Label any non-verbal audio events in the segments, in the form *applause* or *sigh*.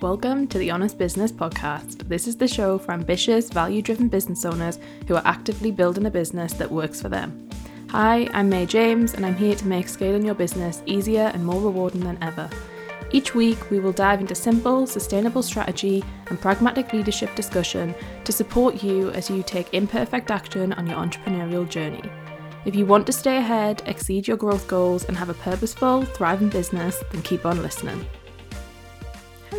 Welcome to the Honest Business Podcast. This is the show for ambitious, value driven business owners who are actively building a business that works for them. Hi, I'm May James, and I'm here to make scaling your business easier and more rewarding than ever. Each week, we will dive into simple, sustainable strategy and pragmatic leadership discussion to support you as you take imperfect action on your entrepreneurial journey. If you want to stay ahead, exceed your growth goals, and have a purposeful, thriving business, then keep on listening.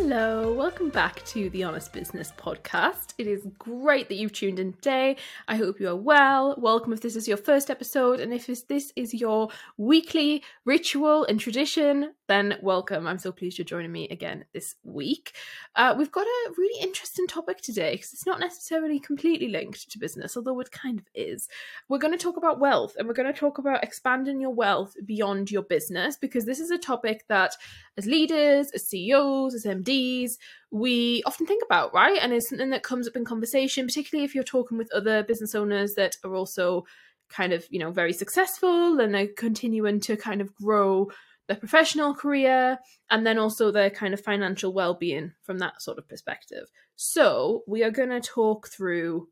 Hello, welcome back to the Honest Business Podcast. It is great that you've tuned in today. I hope you are well. Welcome if this is your first episode, and if this is your weekly ritual and tradition, then welcome. I'm so pleased you're joining me again this week. Uh, we've got a really interesting topic today because it's not necessarily completely linked to business, although it kind of is. We're going to talk about wealth and we're going to talk about expanding your wealth beyond your business because this is a topic that, as leaders, as CEOs, as MDs, we often think about, right? And it's something that comes up in conversation, particularly if you're talking with other business owners that are also kind of, you know, very successful and they're continuing to kind of grow their professional career and then also their kind of financial well-being from that sort of perspective. So, we are going to talk through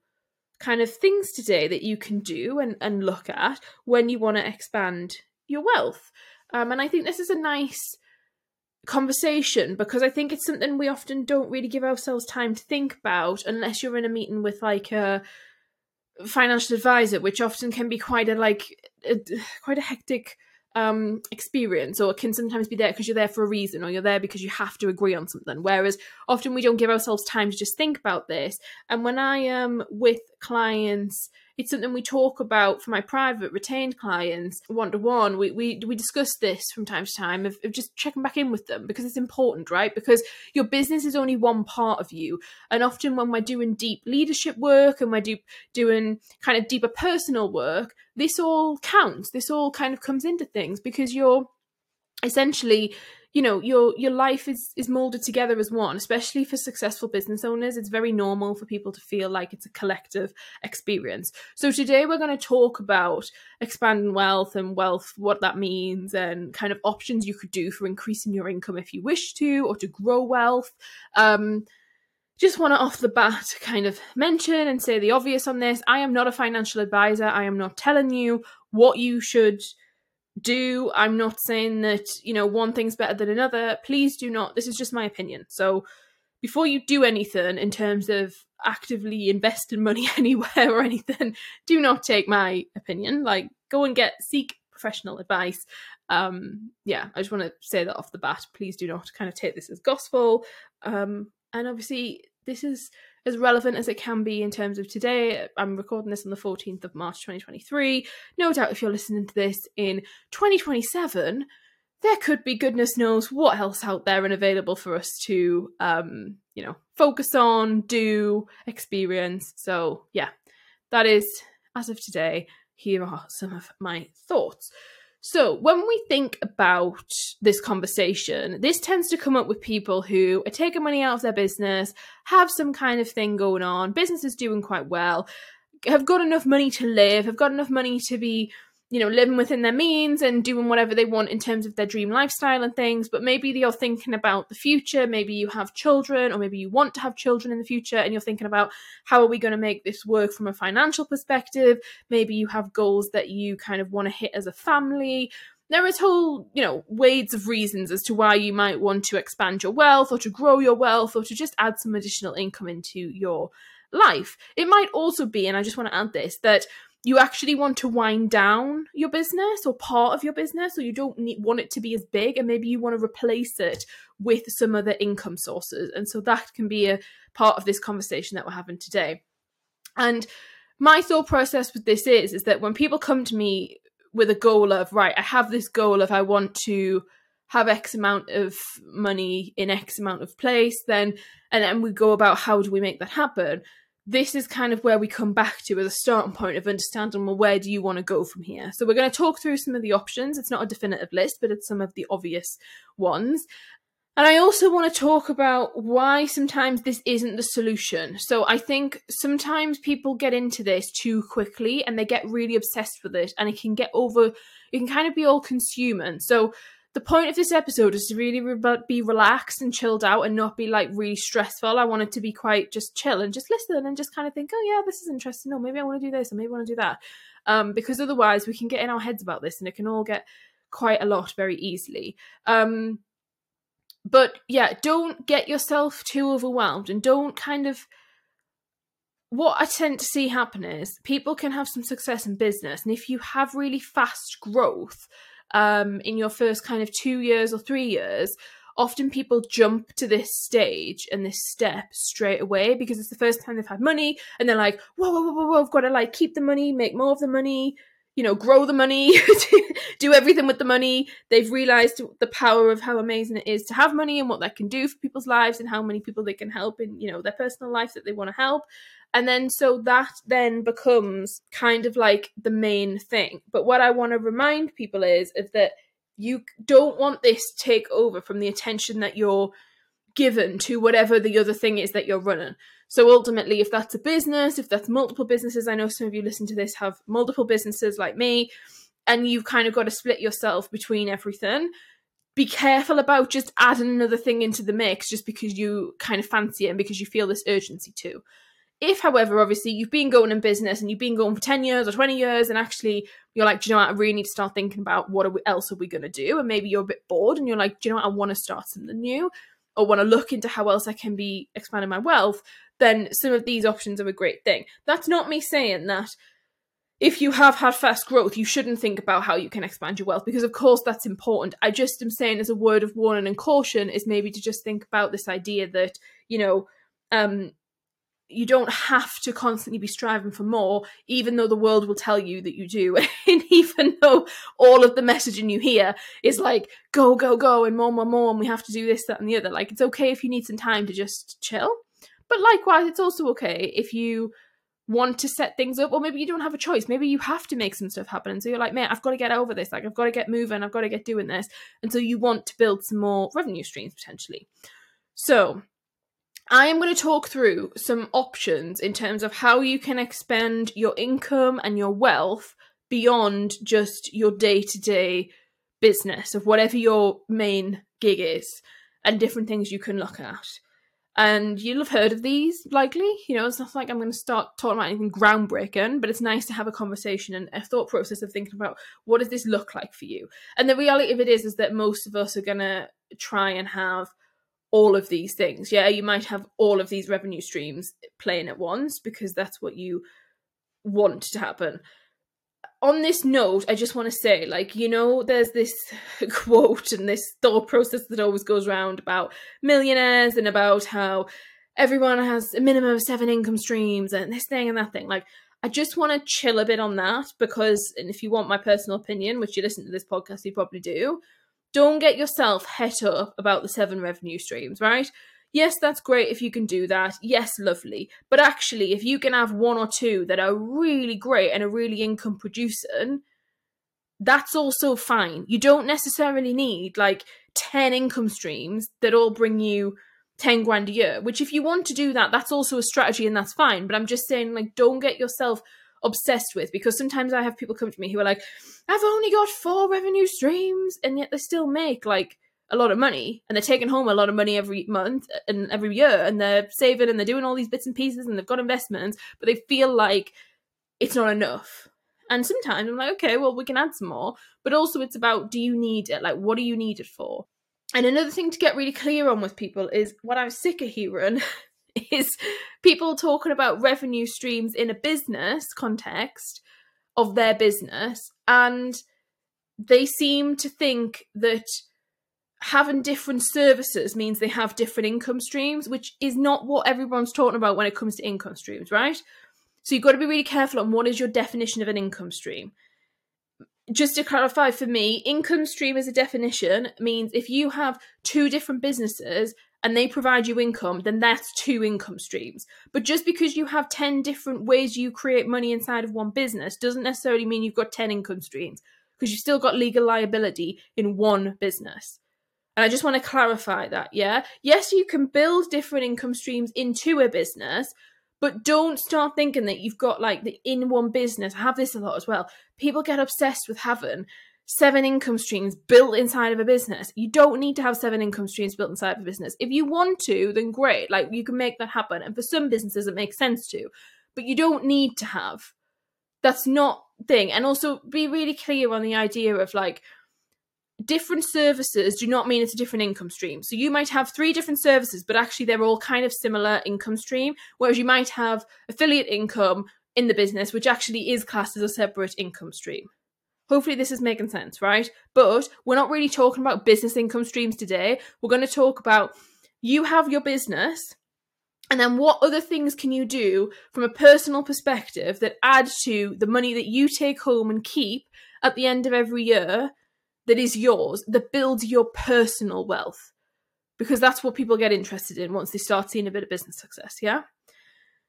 kind of things today that you can do and, and look at when you want to expand your wealth. Um, and I think this is a nice conversation because I think it's something we often don't really give ourselves time to think about unless you're in a meeting with like a financial advisor, which often can be quite a like a, quite a hectic um experience or can sometimes be there because you're there for a reason or you're there because you have to agree on something. Whereas often we don't give ourselves time to just think about this. And when i am with clients it's something we talk about for my private retained clients one to one. We we we discuss this from time to time of, of, just checking back in with them because it's important, right? Because your business is only one part of you, and often when we're doing deep leadership work and we're do, doing kind of deeper personal work, this all counts. This all kind of comes into things because you're essentially you know your your life is is molded together as one especially for successful business owners. It's very normal for people to feel like it's a collective experience. So today we're going to talk about expanding wealth and wealth what that means and kind of options you could do for increasing your income if you wish to or to grow wealth. Um just want to off the bat kind of mention and say the obvious on this. I am not a financial advisor. I am not telling you what you should do. I'm not saying that, you know, one thing's better than another. Please do not. This is just my opinion. So before you do anything in terms of actively investing money *laughs* anywhere or anything, do not take my opinion. Like, go and get, seek professional advice. Um, yeah, I just want to say that off the bat. Please do not kind of take this as gospel. Um, and obviously, this is as relevant as it can be in terms of today. I'm recording this on the 14th of March 2023. No doubt if you're listening to this in 2027, there could be goodness knows what else out there and available for us to um, you know, focus on, do, experience. So, yeah. That is as of today, here are some of my thoughts. So, when we think about this conversation, this tends to come up with people who are taking money out of their business, have some kind of thing going on, business is doing quite well, have got enough money to live, have got enough money to be you know, living within their means and doing whatever they want in terms of their dream lifestyle and things. But maybe you're thinking about the future. Maybe you have children, or maybe you want to have children in the future, and you're thinking about how are we going to make this work from a financial perspective. Maybe you have goals that you kind of want to hit as a family. There is whole, you know, ways of reasons as to why you might want to expand your wealth or to grow your wealth or to just add some additional income into your life. It might also be, and I just want to add this, that you actually want to wind down your business or part of your business or you don't need, want it to be as big and maybe you want to replace it with some other income sources. And so that can be a part of this conversation that we're having today. And my thought process with this is is that when people come to me with a goal of right i have this goal of i want to have x amount of money in x amount of place then and then we go about how do we make that happen this is kind of where we come back to as a starting point of understanding well where do you want to go from here so we're going to talk through some of the options it's not a definitive list but it's some of the obvious ones and I also want to talk about why sometimes this isn't the solution. So I think sometimes people get into this too quickly and they get really obsessed with it and it can get over, it can kind of be all consuming. So the point of this episode is to really re- be relaxed and chilled out and not be like really stressful. I want it to be quite just chill and just listen and just kind of think, oh yeah, this is interesting. Or maybe I want to do this or maybe I want to do that. Um, because otherwise we can get in our heads about this and it can all get quite a lot very easily. Um, but yeah, don't get yourself too overwhelmed and don't kind of what I tend to see happen is people can have some success in business, and if you have really fast growth um, in your first kind of two years or three years, often people jump to this stage and this step straight away because it's the first time they've had money, and they're like, whoa, whoa, whoa, whoa, whoa I've got to like keep the money, make more of the money, you know, grow the money, *laughs* do everything with the money. They've realized the power of how amazing it is to have money and what that can do for people's lives and how many people they can help in, you know, their personal life that they want to help. And then so that then becomes kind of like the main thing. But what I want to remind people is, is that you don't want this to take over from the attention that you're given to whatever the other thing is that you're running. So ultimately, if that's a business, if that's multiple businesses, I know some of you listen to this have multiple businesses like me, and you've kind of got to split yourself between everything. Be careful about just adding another thing into the mix just because you kind of fancy it and because you feel this urgency to. If, however, obviously you've been going in business and you've been going for 10 years or 20 years, and actually you're like, you know what? I really need to start thinking about what else are we going to do? And maybe you're a bit bored and you're like, you know what? I want to start something new or want to look into how else I can be expanding my wealth, then some of these options are a great thing. That's not me saying that if you have had fast growth, you shouldn't think about how you can expand your wealth because, of course, that's important. I just am saying, as a word of warning and caution, is maybe to just think about this idea that, you know, um, you don't have to constantly be striving for more, even though the world will tell you that you do. *laughs* and even though all of the messaging you hear is like, go, go, go, and more, more, more, and we have to do this, that, and the other. Like, it's okay if you need some time to just chill. But likewise, it's also okay if you want to set things up, or maybe you don't have a choice. Maybe you have to make some stuff happen. And so you're like, man, I've got to get over this. Like, I've got to get moving. I've got to get doing this. And so you want to build some more revenue streams potentially. So, I am going to talk through some options in terms of how you can expand your income and your wealth beyond just your day to day business of whatever your main gig is and different things you can look at. And you'll have heard of these, likely. You know, it's not like I'm going to start talking about anything groundbreaking, but it's nice to have a conversation and a thought process of thinking about what does this look like for you. And the reality of it is, is that most of us are going to try and have all of these things. Yeah, you might have all of these revenue streams playing at once because that's what you want to happen. On this note, I just want to say, like, you know, there's this *laughs* quote and this thought process that always goes around about millionaires and about how everyone has a minimum of seven income streams and this thing and that thing. Like, I just want to chill a bit on that because, and if you want my personal opinion, which you listen to this podcast, you probably do, don't get yourself het up about the seven revenue streams, right? Yes, that's great if you can do that. Yes, lovely. But actually, if you can have one or two that are really great and are really income producing, that's also fine. You don't necessarily need like 10 income streams that all bring you 10 grand a year, which if you want to do that, that's also a strategy and that's fine. But I'm just saying, like, don't get yourself obsessed with because sometimes I have people come to me who are like, I've only got four revenue streams, and yet they still make like a lot of money and they're taking home a lot of money every month uh, and every year and they're saving and they're doing all these bits and pieces and they've got investments, but they feel like it's not enough. And sometimes I'm like, okay, well, we can add some more. But also, it's about do you need it? Like, what do you need it for? And another thing to get really clear on with people is what I'm sick of hearing *laughs* is people talking about revenue streams in a business context of their business and they seem to think that having different services means they have different income streams which is not what everyone's talking about when it comes to income streams right? So you've got to be really careful on what is your definition of an income stream. Just to clarify for me, income stream as a definition means if you have two different businesses and they provide you income, then that's two income streams. But just because you have 10 different ways you create money inside of one business doesn't necessarily mean you've got 10 income streams because you've still got legal liability in one business. And I just want to clarify that, yeah? Yes, you can build different income streams into a business, but don't start thinking that you've got like the in one business. I have this a lot as well. People get obsessed with having seven income streams built inside of a business. You don't need to have seven income streams built inside of a business. If you want to, then great. Like you can make that happen. And for some businesses, it makes sense to, but you don't need to have. That's not thing. And also be really clear on the idea of like different services do not mean it's a different income stream. So you might have three different services, but actually they're all kind of similar income stream. Whereas you might have affiliate income in the business, which actually is classed as a separate income stream. Hopefully, this is making sense, right? But we're not really talking about business income streams today. We're going to talk about you have your business, and then what other things can you do from a personal perspective that add to the money that you take home and keep at the end of every year that is yours, that builds your personal wealth? Because that's what people get interested in once they start seeing a bit of business success, yeah?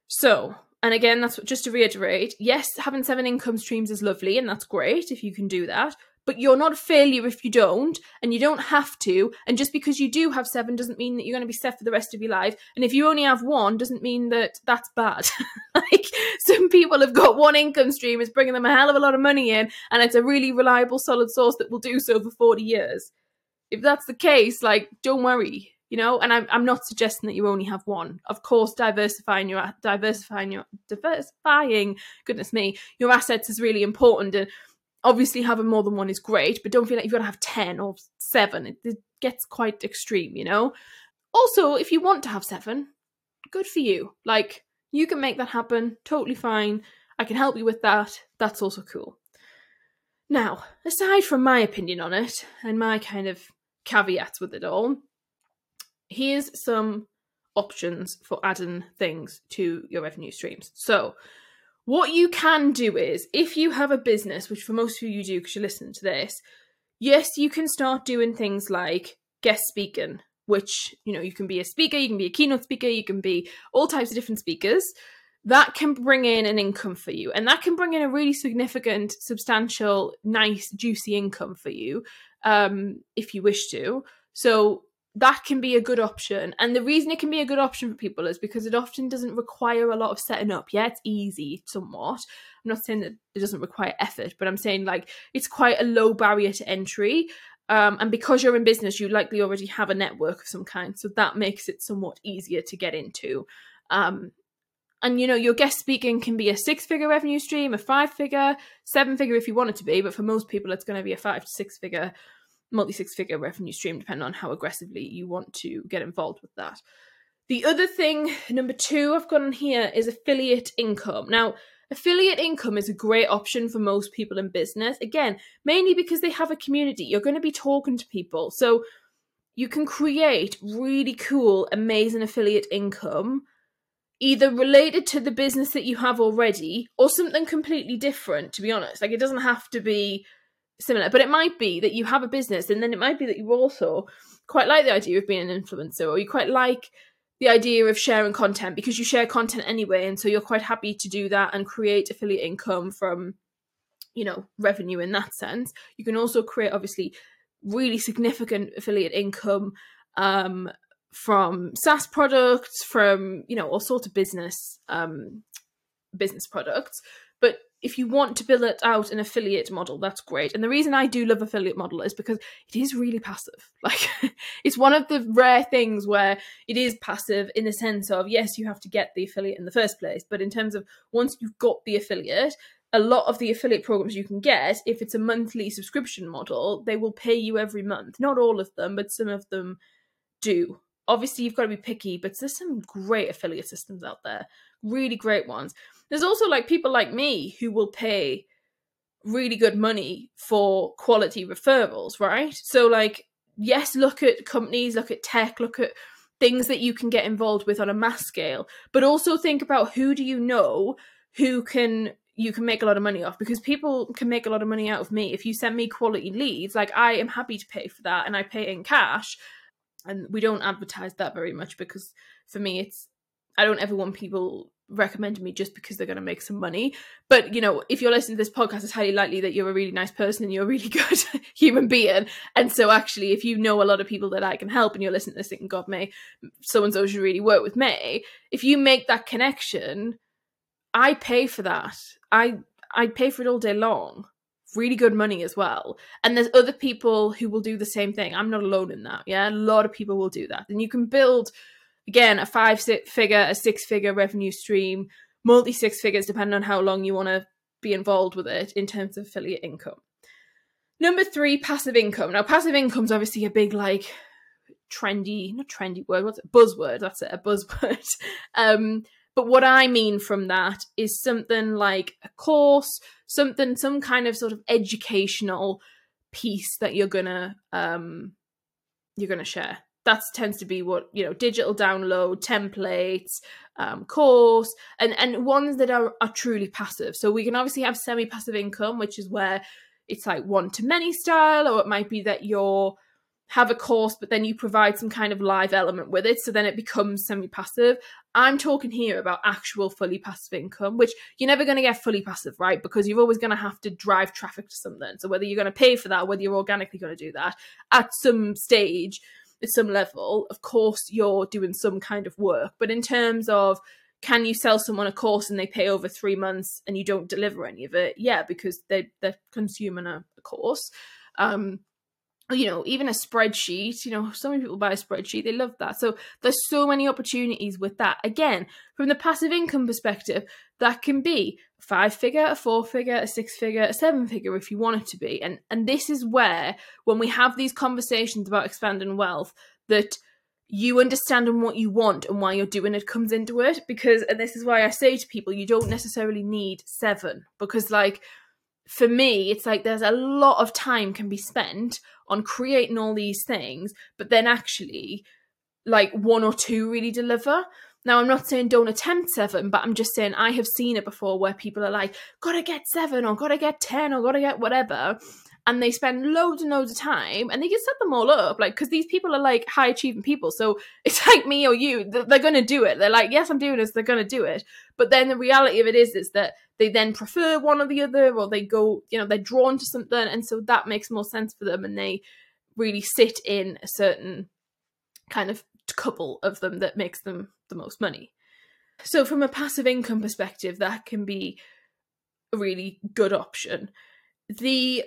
So, and again, that's what, just to reiterate yes, having seven income streams is lovely and that's great if you can do that. But you're not a failure if you don't, and you don't have to. And just because you do have seven doesn't mean that you're going to be set for the rest of your life. And if you only have one, doesn't mean that that's bad. *laughs* like some people have got one income stream, it's bringing them a hell of a lot of money in, and it's a really reliable, solid source that will do so for 40 years. If that's the case, like, don't worry you know and I'm, I'm not suggesting that you only have one. Of course diversifying your diversifying your diversifying goodness me your assets is really important and obviously having more than one is great but don't feel like you've got to have 10 or 7 it, it gets quite extreme you know? Also if you want to have 7 good for you. Like you can make that happen totally fine. I can help you with that. That's also cool. Now aside from my opinion on it and my kind of caveats with it all here's some options for adding things to your revenue streams. So, what you can do is if you have a business, which for most of you do because you're listening to this, yes, you can start doing things like guest speaking, which, you know, you can be a speaker, you can be a keynote speaker, you can be all types of different speakers. That can bring in an income for you, and that can bring in a really significant, substantial, nice, juicy income for you um, if you wish to. So, that can be a good option. And the reason it can be a good option for people is because it often doesn't require a lot of setting up. Yeah, it's easy somewhat. I'm not saying that it doesn't require effort, but I'm saying like it's quite a low barrier to entry. Um, and because you're in business, you likely already have a network of some kind. So that makes it somewhat easier to get into. Um, and you know, your guest speaking can be a six figure revenue stream, a five figure, seven figure if you want it to be, but for most people, it's going to be a five to six figure multi six figure revenue stream, depending on how aggressively you want to get involved with that. The other thing, number two, I've got on here is affiliate income. Now, affiliate income is a great option for most people in business. Again, mainly because they have a community. You're going to be talking to people. So you can create really cool, amazing affiliate income, either related to the business that you have already or something completely different, to be honest. Like, it doesn't have to be similar. But it might be that you have a business, and then it might be that you also quite like the idea of being an influencer, or you quite like the idea of sharing content because you share content anyway, and so you're quite happy to do that and create affiliate income from, you know, revenue in that sense. You can also create obviously really significant affiliate income um, from SaaS products, from you know all sorts of business um, business products. But if you want to build out an affiliate model, that's great. And the reason I do love affiliate model is because it is really passive. *laughs* Like it's one of the rare things where it is passive in the sense of yes, you have to get the affiliate in the first place, but in terms of once you've got the affiliate, a lot of the affiliate programs you can get, if it's a monthly subscription model, they will pay you every month. Not all of them, but some of them do. Obviously, you've got to be picky, but there's some great affiliate systems out there, really great ones. There's also like people like me who will pay really good money for quality referrals, right? So like yes, look at companies, look at tech, look at things that you can get involved with on a mass scale, but also think about who do you know who can you can make a lot of money off because people can make a lot of money out of me if you send me quality leads like i am happy to pay for that and i pay in cash and we don't advertise that very much because for me it's i don't ever want people recommend me just because they're going to make some money. But, you know, if you're listening to this podcast, it's highly likely that you're a really nice person and you're a really *laughs* good human being. And so, actually, if you know a lot of people that I can help and you're listening to this thinking, God, May, so and so should really work with May, if you make that connection, I pay for that. I I pay for it all day long really good money as well. And there's other people who will do the same thing. I'm not alone in that. Yeah, a lot of people will do that. And you can build again a five figure, a six figure revenue stream, multi six figures, depending on how long you want to be involved with it in terms of affiliate income. Number three, passive income. Now, passive income is obviously a big like trendy, not trendy word, what's it? Buzzword. That's it, a buzzword. *laughs* um, but what I mean from that is something like a course, something, some kind of sort of educational piece that you're gonna um you're gonna share. That tends to be what you know, digital download, templates, um, course, and and ones that are, are truly passive. So we can obviously have semi-passive income, which is where it's like one to many style, or it might be that you're have a course, but then you provide some kind of live element with it. So then it becomes semi passive. I'm talking here about actual fully passive income, which you're never going to get fully passive, right? Because you're always going to have to drive traffic to something. So whether you're going to pay for that, whether you're organically going to do that at some stage, at some level, of course, you're doing some kind of work. But in terms of can you sell someone a course and they pay over three months and you don't deliver any of it? Yeah, because they, they're consuming a, a course. Um, you know, even a spreadsheet, you know, so many people buy a spreadsheet, they love that. So there's so many opportunities with that. Again, from the passive income perspective, that can be five figure, a four figure, a six figure, a seven figure if you want it to be. And and this is where when we have these conversations about expanding wealth, that you understand understanding what you want and why you're doing it comes into it. Because and this is why I say to people, you don't necessarily need seven. Because like for me, it's like there's a lot of time can be spent on creating all these things, but then actually, like one or two really deliver. Now, I'm not saying don't attempt seven, but I'm just saying I have seen it before where people are like, gotta get seven, or gotta get 10, or gotta get whatever. And they spend loads and loads of time and they can set them all up. Like, because these people are like high achieving people. So *laughs* it's like me or you, they're gonna do it. They're like, yes, I'm doing this, they're gonna do it. But then the reality of it is, is that they then prefer one or the other or they go you know they're drawn to something and so that makes more sense for them and they really sit in a certain kind of couple of them that makes them the most money so from a passive income perspective that can be a really good option the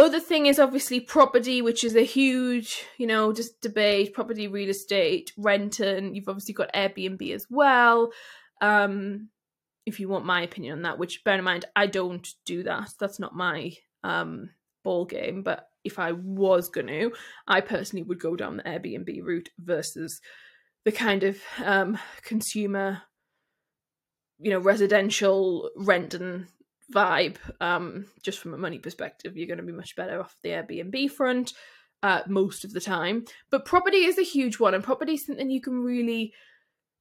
other thing is obviously property which is a huge you know just debate property real estate rent, and you've obviously got airbnb as well um if you want my opinion on that, which bear in mind, I don't do that. That's not my um, ball game. But if I was to, I personally would go down the Airbnb route versus the kind of um, consumer, you know, residential rent and vibe. Um, just from a money perspective, you're going to be much better off the Airbnb front uh, most of the time. But property is a huge one, and property is something you can really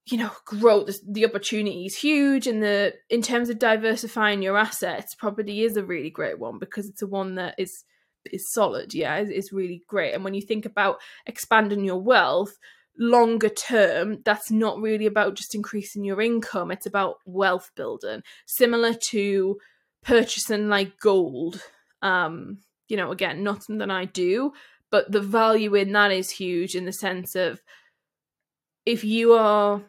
you know grow the, the opportunity is huge and the in terms of diversifying your assets property is a really great one because it's a one that is is solid yeah it's, it's really great and when you think about expanding your wealth longer term that's not really about just increasing your income it's about wealth building similar to purchasing like gold. Um you know again not something i do but the value in that is huge in the sense of if you are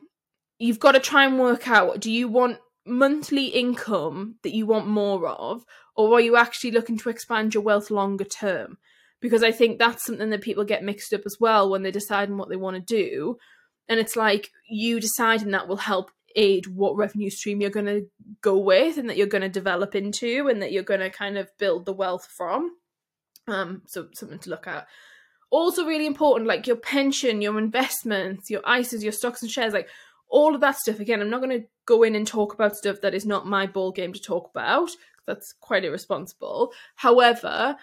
you've got to try and work out do you want monthly income that you want more of or are you actually looking to expand your wealth longer term? Because i think that's something that people get mixed up as well when they're deciding what they want to do and it's like you deciding that will help aid what revenue stream you're going to go with and that you're going to develop into and that you're going to kind of build the wealth from. Um so something to look at. Also really important like your pension your investments your isas your stocks and shares like all of that stuff. Again i'm not going to go in and talk about stuff that is not my ball game to talk about that's quite irresponsible. However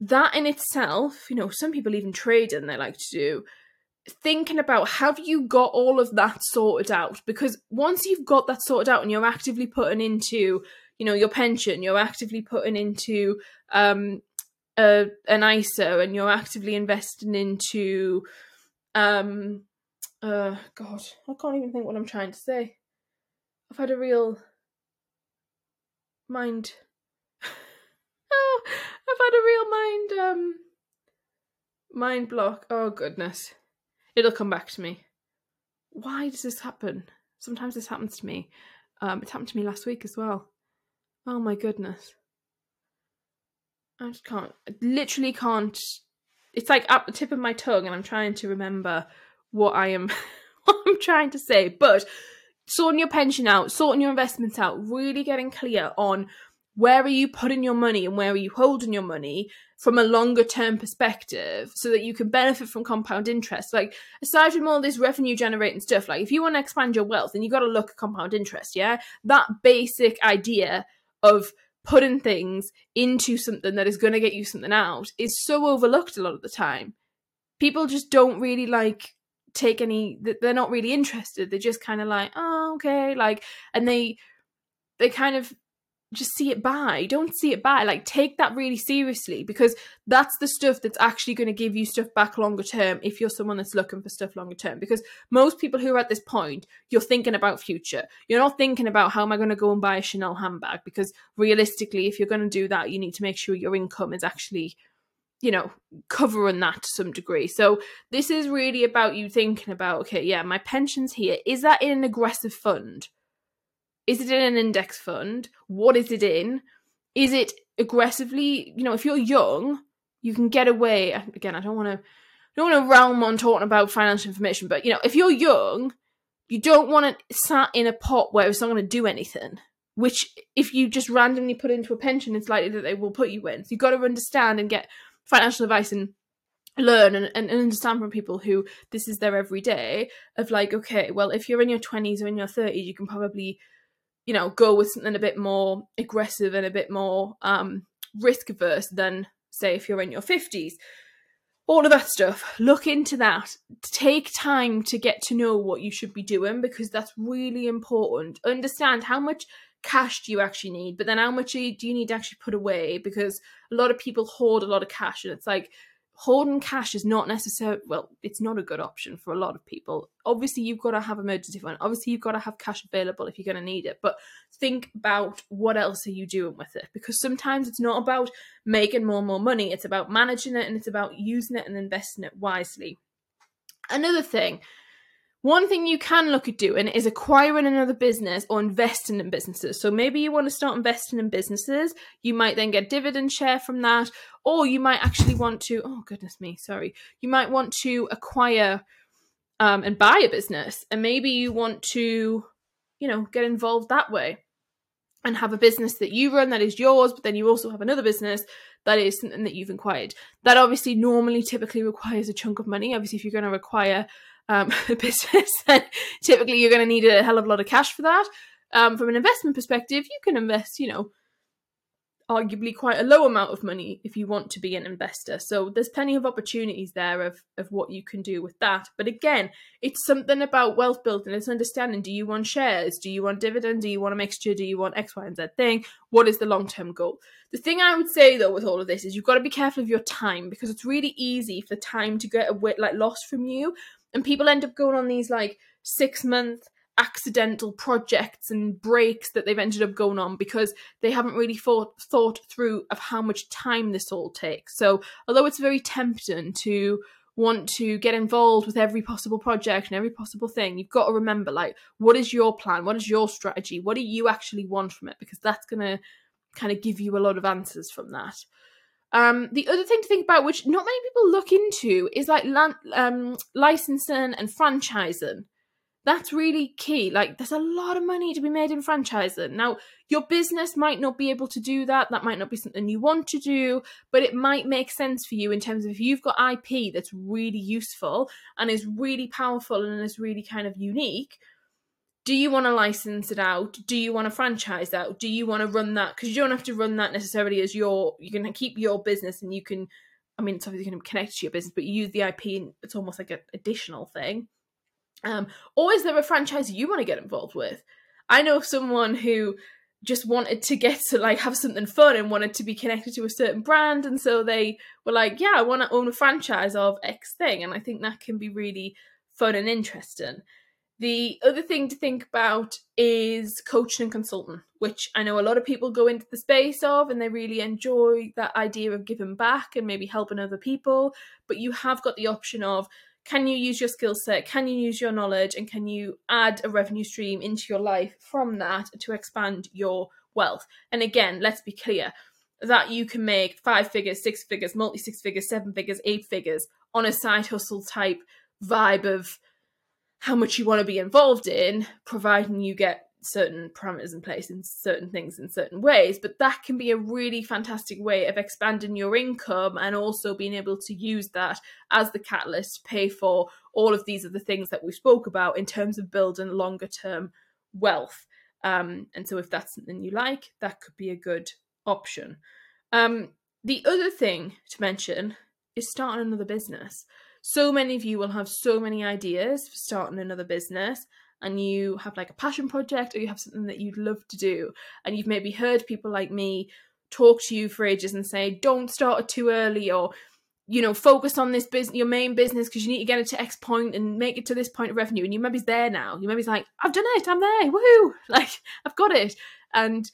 that in itself you know some people even trade and they like to do thinking about have you got all of that sorted out because once you've got that sorted out and you're actively putting into you know your pension you're actively putting into um a, an ISA and you're actively investing into um uh, God, I can't even think what I'm trying to say. I've had a real mind. *laughs* oh, I've had a real mind um mind block. Oh goodness, it'll come back to me. Why does this happen? Sometimes this happens to me. Um, it happened to me last week as well. Oh my goodness. I just can't. I literally can't. It's like at the tip of my tongue, and I'm trying to remember what I am, *laughs* what I'm trying to say. But sorting your pension out, sorting your investments out, really getting clear on where are you putting your money and where are you holding your money from a longer term perspective so that you can benefit from compound interest? Like aside from all this revenue generating stuff like if you want to expand your wealth then you got to look at compound interest yeah? That basic idea of putting things into something that is going to get you something out is so overlooked a lot of the time. People just don't really like take any they're not really interested. They're just kind of like oh okay like and they they kind of just see it by. Don't see it by. Like take that really seriously because that's the stuff that's actually going to give you stuff back longer term if you're someone that's looking for stuff longer term. Because most people who are at this point, you're thinking about future. You're not thinking about how am I going to go and buy a Chanel handbag because realistically, if you're going to do that, you need to make sure your income is actually you know covering that to some degree so this is really about you thinking about okay yeah my pension's here is that in an aggressive fund is it in an index fund? What is it in? Is it aggressively, you know, if you're young, you can get away. Again, I don't want to don't want to realm on talking about financial information, but you know, if you're young, you don't want to sat in a pot where it's not going to do anything. Which, if you just randomly put into a pension, it's likely that they will put you in. So you've got to understand and get financial advice and learn and, and, understand from people who this is their everyday of like, okay, well, if you're in your 20s or in your 30s, you can probably you know, go with something a bit more aggressive and a bit more um, risk averse than, say, if you're in your 50s. All of that stuff. Look into that. Take time to get to know what you should be doing because that's really important. Understand how much cash do you actually need, but then how much do you need to actually put away because a lot of people hoard a lot of cash and it's like, holding cash is not necessary well it's not a good option for a lot of people. Obviously you've got to have emergency fund. Obviously you've got to have cash available if you're going to need it. But think about what else are you doing with it? Because sometimes it's not about making more and more money. It's about managing it and it's about using it and investing it wisely. Another thing one thing you can look at doing is acquiring another business or investing in businesses. So maybe you want to start investing in businesses. You might then get dividend share from that, or you might actually want to, oh, goodness me, sorry. You might want to acquire um, and buy a business. And maybe you want to, you know, get involved that way and have a business that you run that is yours, but then you also have another business that is something that you've acquired. That obviously normally typically requires a chunk of money. Obviously, if you're going to acquire um, *laughs* business, *laughs* then typically you're going to need a hell of a lot of cash for that. Um, from an investment perspective, you can invest, you know, arguably quite a low amount of money if you want to be an investor. So there's plenty of opportunities there of of what you can do with that. But again, it's something about wealth building. It's understanding: do you want shares? Do you want dividend? Do you want a mixture? Do you want X, Y, and Z thing? What is the long term goal? The thing I would say though with all of this is you've got to be careful of your time because it's really easy for time to get a bit like lost from you and people end up going on these like six month accidental projects and breaks that they've ended up going on because they haven't really thought thought through of how much time this all takes. So although it's very tempting to want to get involved with every possible project and every possible thing, you've got to remember like what is your plan? What is your strategy? What do you actually want from it? Because that's gonna kind of give you a lot of answers from that. Um, the other thing to think about, which not many people look into, is like um, licensing and franchising. That's really key. Like, there's a lot of money to be made in franchising. Now, your business might not be able to do that. That might not be something you want to do, but it might make sense for you in terms of if you've got IP that's really useful and is really powerful and is really kind of unique do you want to license it out? Do you want to franchise out? Do you want to run that? Because you don't have to run that necessarily as your. You can keep your business, and you can. I mean, it's obviously going to connect to your business, but you use the IP, and it's almost like an additional thing. Um, or is there a franchise you want to get involved with? I know someone who just wanted to get to like have something fun and wanted to be connected to a certain brand, and so they were like, "Yeah, I want to own a franchise of X thing," and I think that can be really fun and interesting. The other thing to think about is coaching and consulting, which I know a lot of people go into the space of and they really enjoy that idea of giving back and maybe helping other people. But you have got the option of can you use your skill set, can you use your knowledge, and can you add a revenue stream into your life from that to expand your wealth? And again, let's be clear that you can make five figures, six figures, multi six figures, seven figures, eight figures on a side hustle type vibe of how much you want to be involved in, providing you get certain parameters in place and certain things in certain ways. But that can be a really fantastic way of expanding your income and also being able to use that as the catalyst to pay for all of these other things that we spoke about in terms of building longer term wealth. Um, and so if that's something you like, that could be a good option. Um, the other thing to mention is starting another business. So many of you will have so many ideas for starting another business, and you have like a passion project or you have something that you'd love to do, and you've maybe heard people like me talk to you for ages and say, don't start it too early, or you know, focus on this business, your main business, because you need to get it to X point and make it to this point of revenue. And you maybe's there now. You maybe's like, I've done it, I'm there, woohoo! *laughs* Like, I've got it. And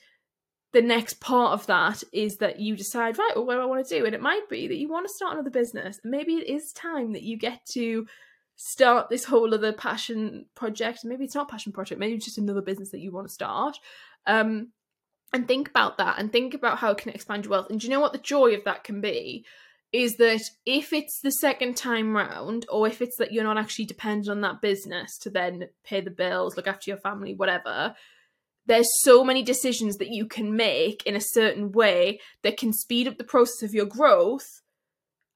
the next part of that is that you decide, right, well, what do I want to do? And it might be that you want to start another business. Maybe it is time that you get to start this whole other passion project. Maybe it's not passion project, maybe it's just another business that you want to start. Um, and think about that and think about how it can expand your wealth. And do you know what the joy of that can be? Is that if it's the second time round, or if it's that you're not actually dependent on that business to then pay the bills, look after your family, whatever, there's so many decisions that you can make in a certain way that can speed up the process of your growth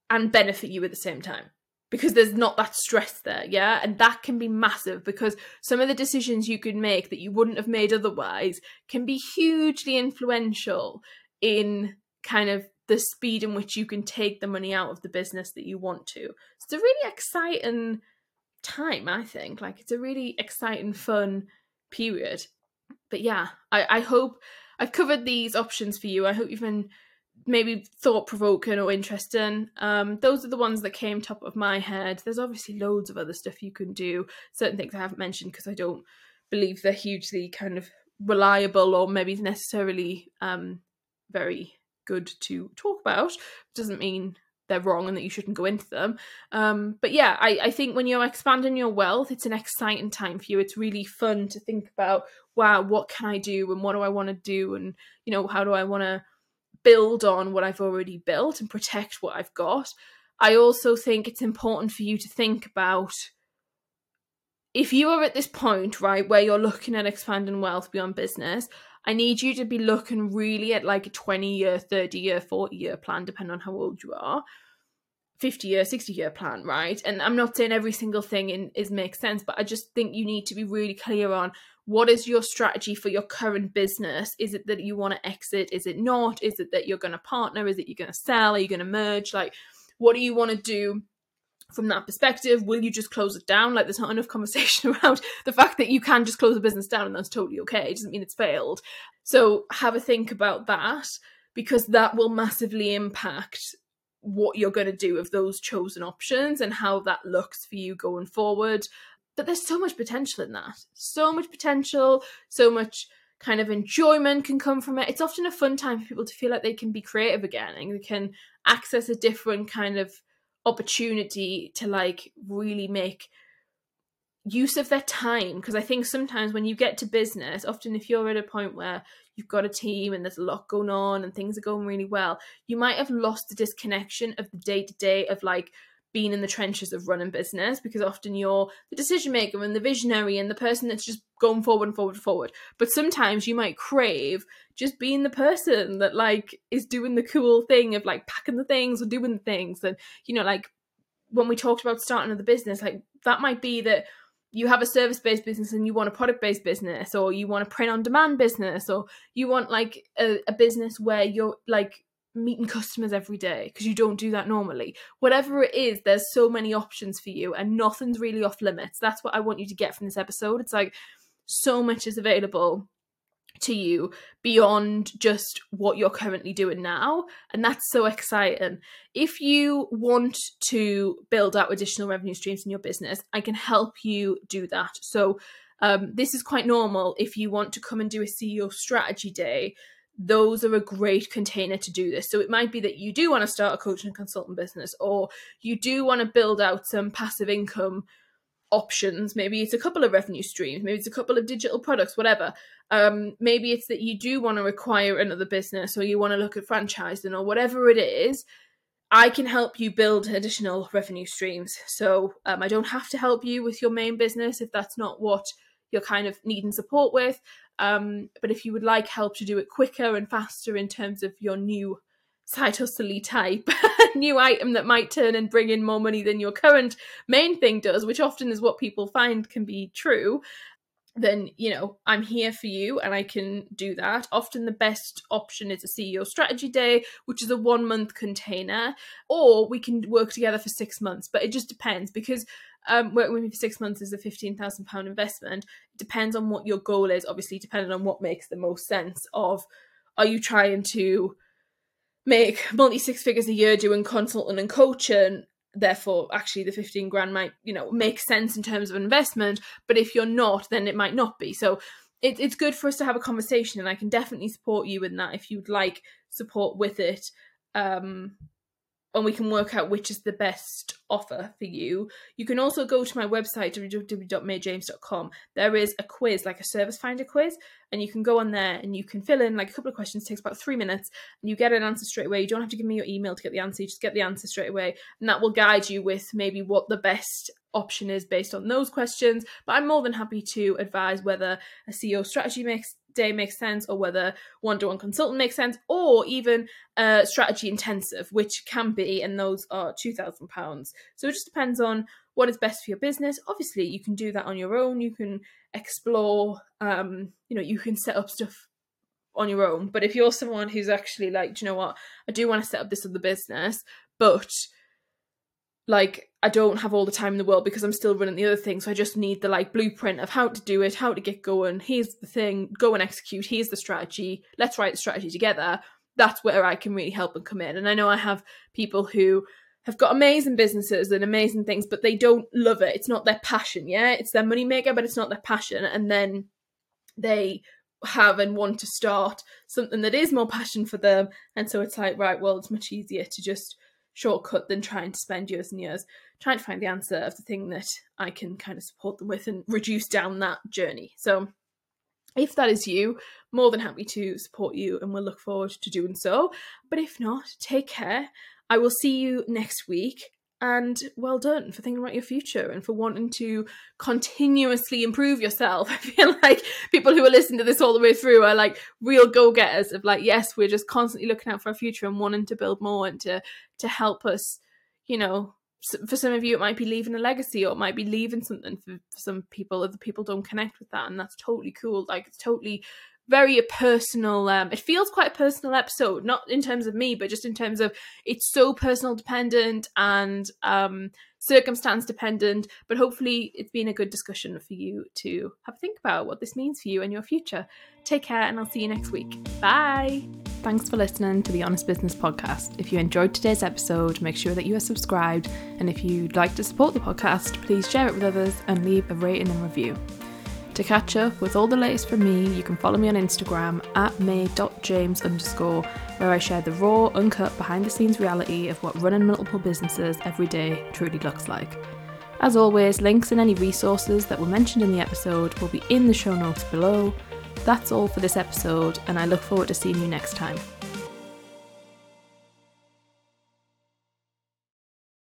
and benefit you at the same time. Because there's not that stress there yeah? And that can be massive because some of the decisions you could make that you wouldn't have made otherwise can be hugely influential in kind of the speed in which you can take the money out of the business that you want to. It's a really exciting time i think. Like it's a really exciting fun period but yeah, I, I hope I've covered these options for you. I hope you've been maybe thought provoking or interesting. Um, those are the ones that came top of my head. There's obviously loads of other stuff you can do. Certain things I haven't mentioned because I don't believe they're hugely kind of reliable or maybe necessarily um, very good to talk about. Doesn't mean they're wrong and that you shouldn't go into them. Um, but yeah, I, I think when you're expanding your wealth, it's an exciting time for you. It's really fun to think about, wow, what can I do and what do I want to do and you know how do I want to build on what I've already built and protect what I've got. I also think it's important for you to think about if you are at this point, right, where you're looking at expanding wealth beyond business, I need you to be looking really at like a 20 year, 30 year, 40 year plan, depending on how old you are. 50 year 60 year plan right? And i'm not saying every single thing in, is makes sense but i just think you need to be really clear on what is your strategy for your current business? Is it that you want to exit? Is it not? Is it that you're going to partner? Is it you're going to sell? Are you going to merge? Like what do you want to do from that perspective will you just close it down? Like there's not enough conversation *laughs* around the fact that you can just close a business down and that's totally okay. It doesn't mean it's failed. So have a think about that because that will massively impact what you're going to do with those chosen options and how that looks for you going forward. But there's so much potential in that. So much potential so much kind of enjoyment can come from it. It's often a fun time for people to feel like they can be creative again and they can access a different kind of opportunity to like really make use of their time. Because i think sometimes when you get to business often if you're at a point where you've got a team and there's a lot going on and things are going really well you might have lost the disconnection of the day to day of like being in the trenches of running business because often you're the decision maker and the visionary and the person that's just going forward and forward and forward. But sometimes you might crave just being the person that like is doing the cool thing of like packing the things or doing the things. And you know, like when we talked about starting the business, like that might be that you have a service based business and you want a product based business or you want a print on demand business or you want like a, a business where you're like meeting customers every day because you don't do that normally. Whatever it is, there's so many options for you and nothing's really off limits. That's what I want you to get from this episode. It's like so much is available to you beyond just what you're currently doing now. And that's so exciting. If you want to build out additional revenue streams in your business, I can help you do that. So, um, this is quite normal if you want to come and do a CEO strategy day those are a great container to do this. So it might be that you do want to start a coaching and consultant business, or you do want to build out some passive income options. Maybe it's a couple of revenue streams, maybe it's a couple of digital products, whatever. Um, maybe it's that you do want to acquire another business or you want to look at franchising or whatever it is. I can help you build additional revenue streams. So um, I don't have to help you with your main business if that's not what you're kind of needing support with. Um, but if you would like help to do it quicker and faster in terms of your new side hustle type *laughs* new item that might turn and bring in more money than your current main thing does, which often is what people find can be true, then you know i'm here for you and i can do that often the best option is a ceo strategy day which is a one month container or we can work together for six months but it just depends because um, working with me for six months is a £15,000 investment. Depends on what your goal is, obviously, depending on what makes the most sense of are you trying to make multi six figures a year doing consulting and coaching? Therefore actually the 15 grand might you know make sense in terms of investment but if you're not then it might not be. So it, it's good for us to have a conversation and i can definitely support you in that if you'd like support with it. Um and we can work out which is the best offer for you. You can also go to my website, www.mayjames.com. There is a quiz, like a service finder quiz, and you can go on there and you can fill in like a couple of questions, it takes about three minutes, and you get an answer straight away. You don't have to give me your email to get the answer, you just get the answer straight away, and that will guide you with maybe what the best option is based on those questions. But I'm more than happy to advise whether a CEO strategy makes day makes sense or whether one-to-one consultant makes sense or even uh, strategy intensive which can be and those are 2000 pounds. So it just depends on what is best for your business. Obviously you can do that on your own. You can explore um, you know you can set up stuff on your own. But if you're someone who's actually like do you know what? I do want to set up this other business but like I don't have all the time in the world because I'm still running the other thing. So I just need the like blueprint of how to do it, how to get going. Here's the thing, go and execute. Here's the strategy. Let's write the strategy together. That's where I can really help and come in. And I know I have people who have got amazing businesses and amazing things, but they don't love it. It's not their passion, yeah? It's their money maker, but it's not their passion. And then they have and want to start something that is more passion for them. And so it's like, right, well, it's much easier to just shortcut than trying to spend years and years trying to find the answer of the thing that I can kind of support them with and reduce down that journey. So if that is you, more than happy to support you and we'll look forward to doing so. But if not, take care. I will see you next week and well done for thinking about your future and for wanting to continuously improve yourself. *laughs* I feel like people who are listening to this all the way through are like real go-getters of like, yes, we're just constantly looking out for our future and wanting to build more and to to help us, you know. For some of you, it might be leaving a legacy, or it might be leaving something. For, for some people, other people don't connect with that, and that's totally cool. Like it's totally very a personal um it feels quite a personal episode not in terms of me but just in terms of it's so personal dependent and um circumstance dependent but hopefully it's been a good discussion for you to have a think about what this means for you and your future. Take care and i'll see you next week. Bye! Thanks for listening to the honest business podcast. If you enjoyed today's episode make sure that you are subscribed and if you'd like to support the podcast please share it with others and leave a rating and review to catch up with all the latest from me, you can follow me on Instagram at may.james underscore, where I share the raw, uncut, behind the scenes reality of what running multiple businesses every day truly looks like. As always, links and any resources that were mentioned in the episode will be in the show notes below. That's all for this episode, and I look forward to seeing you next time.